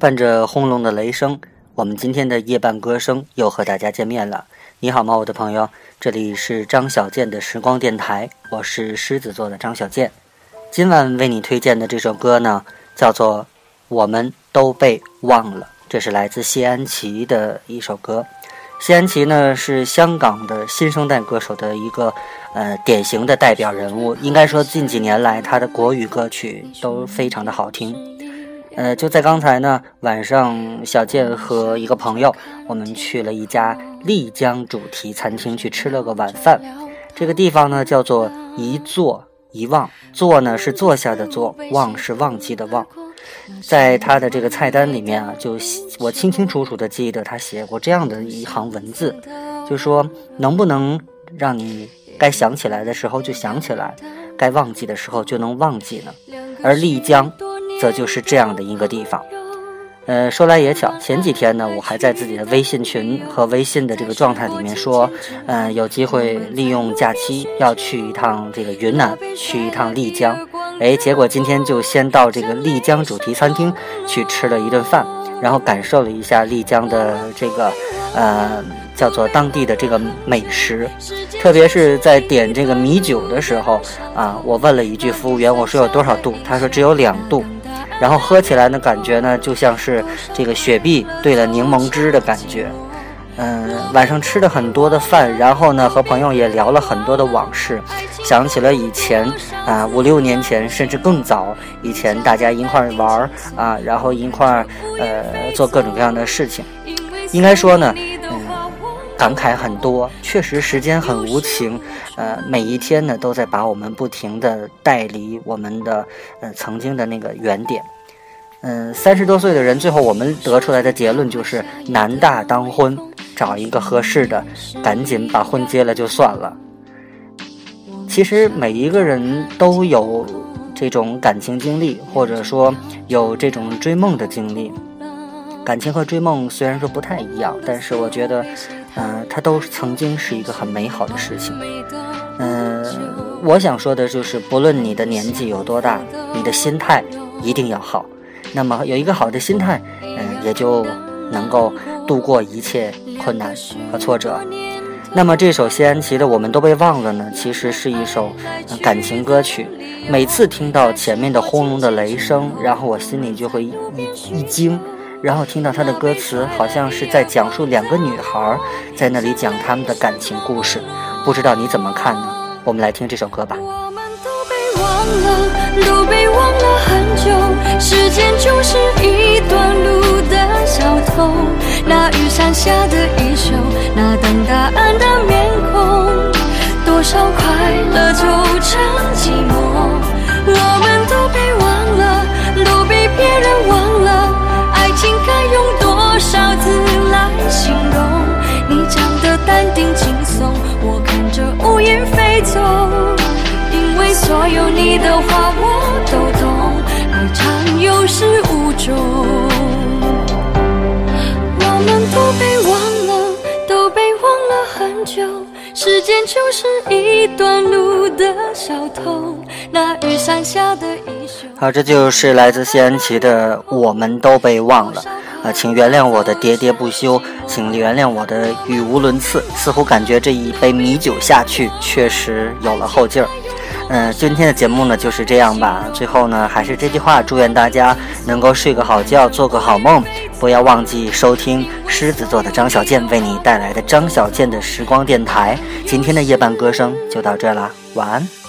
伴着轰隆的雷声，我们今天的夜半歌声又和大家见面了。你好吗，我的朋友？这里是张小健的时光电台，我是狮子座的张小健。今晚为你推荐的这首歌呢，叫做《我们都被忘了》，这是来自谢安琪的一首歌。谢安琪呢是香港的新生代歌手的一个呃典型的代表人物，应该说近几年来他的国语歌曲都非常的好听。呃，就在刚才呢晚上，小健和一个朋友，我们去了一家丽江主题餐厅去吃了个晚饭。这个地方呢叫做一坐一忘，坐呢是坐下的坐，忘是忘记的忘。在他的这个菜单里面啊，就我清清楚楚的记得他写过这样的一行文字，就说能不能让你该想起来的时候就想起来，该忘记的时候就能忘记呢？而丽江，则就是这样的一个地方。呃，说来也巧，前几天呢，我还在自己的微信群和微信的这个状态里面说，嗯，有机会利用假期要去一趟这个云南，去一趟丽江。哎，结果今天就先到这个丽江主题餐厅去吃了一顿饭，然后感受了一下丽江的这个，呃，叫做当地的这个美食，特别是在点这个米酒的时候啊，我问了一句服务员，我说有多少度？他说只有两度，然后喝起来呢，感觉呢就像是这个雪碧兑了柠檬汁的感觉。嗯，晚上吃了很多的饭，然后呢，和朋友也聊了很多的往事，想起了以前啊，五六年前，甚至更早以前，大家一块儿玩儿啊，然后一块儿呃做各种各样的事情。应该说呢，感慨很多，确实时间很无情，呃，每一天呢都在把我们不停的带离我们的呃曾经的那个原点。嗯，三十多岁的人，最后我们得出来的结论就是男大当婚。找一个合适的，赶紧把婚结了就算了。其实每一个人都有这种感情经历，或者说有这种追梦的经历。感情和追梦虽然说不太一样，但是我觉得，嗯，它都曾经是一个很美好的事情。嗯，我想说的就是，不论你的年纪有多大，你的心态一定要好。那么有一个好的心态，嗯，也就能够度过一切。困难和挫折，那么这首谢安琪的《我们都被忘了》呢？其实是一首感情歌曲。每次听到前面的轰隆的雷声，然后我心里就会一一惊，然后听到他的歌词，好像是在讲述两个女孩在那里讲他们的感情故事。不知道你怎么看呢？我们来听这首歌吧。都被忘了很久，时间就是一段路你的话我都懂，爱长有始无终。我们都被忘了，都被忘了很久。时间就是一段路的小偷。那雨伞下的衣袖。好，这就是来自谢安琪的《我们都被忘了》啊，请原谅我的喋喋不休，请原谅我的语无伦次，似乎感觉这一杯米酒下去，确实有了后劲儿。嗯，今天的节目呢就是这样吧。最后呢，还是这句话，祝愿大家能够睡个好觉，做个好梦。不要忘记收听狮子座的张小健为你带来的张小健的时光电台。今天的夜半歌声就到这了，晚安。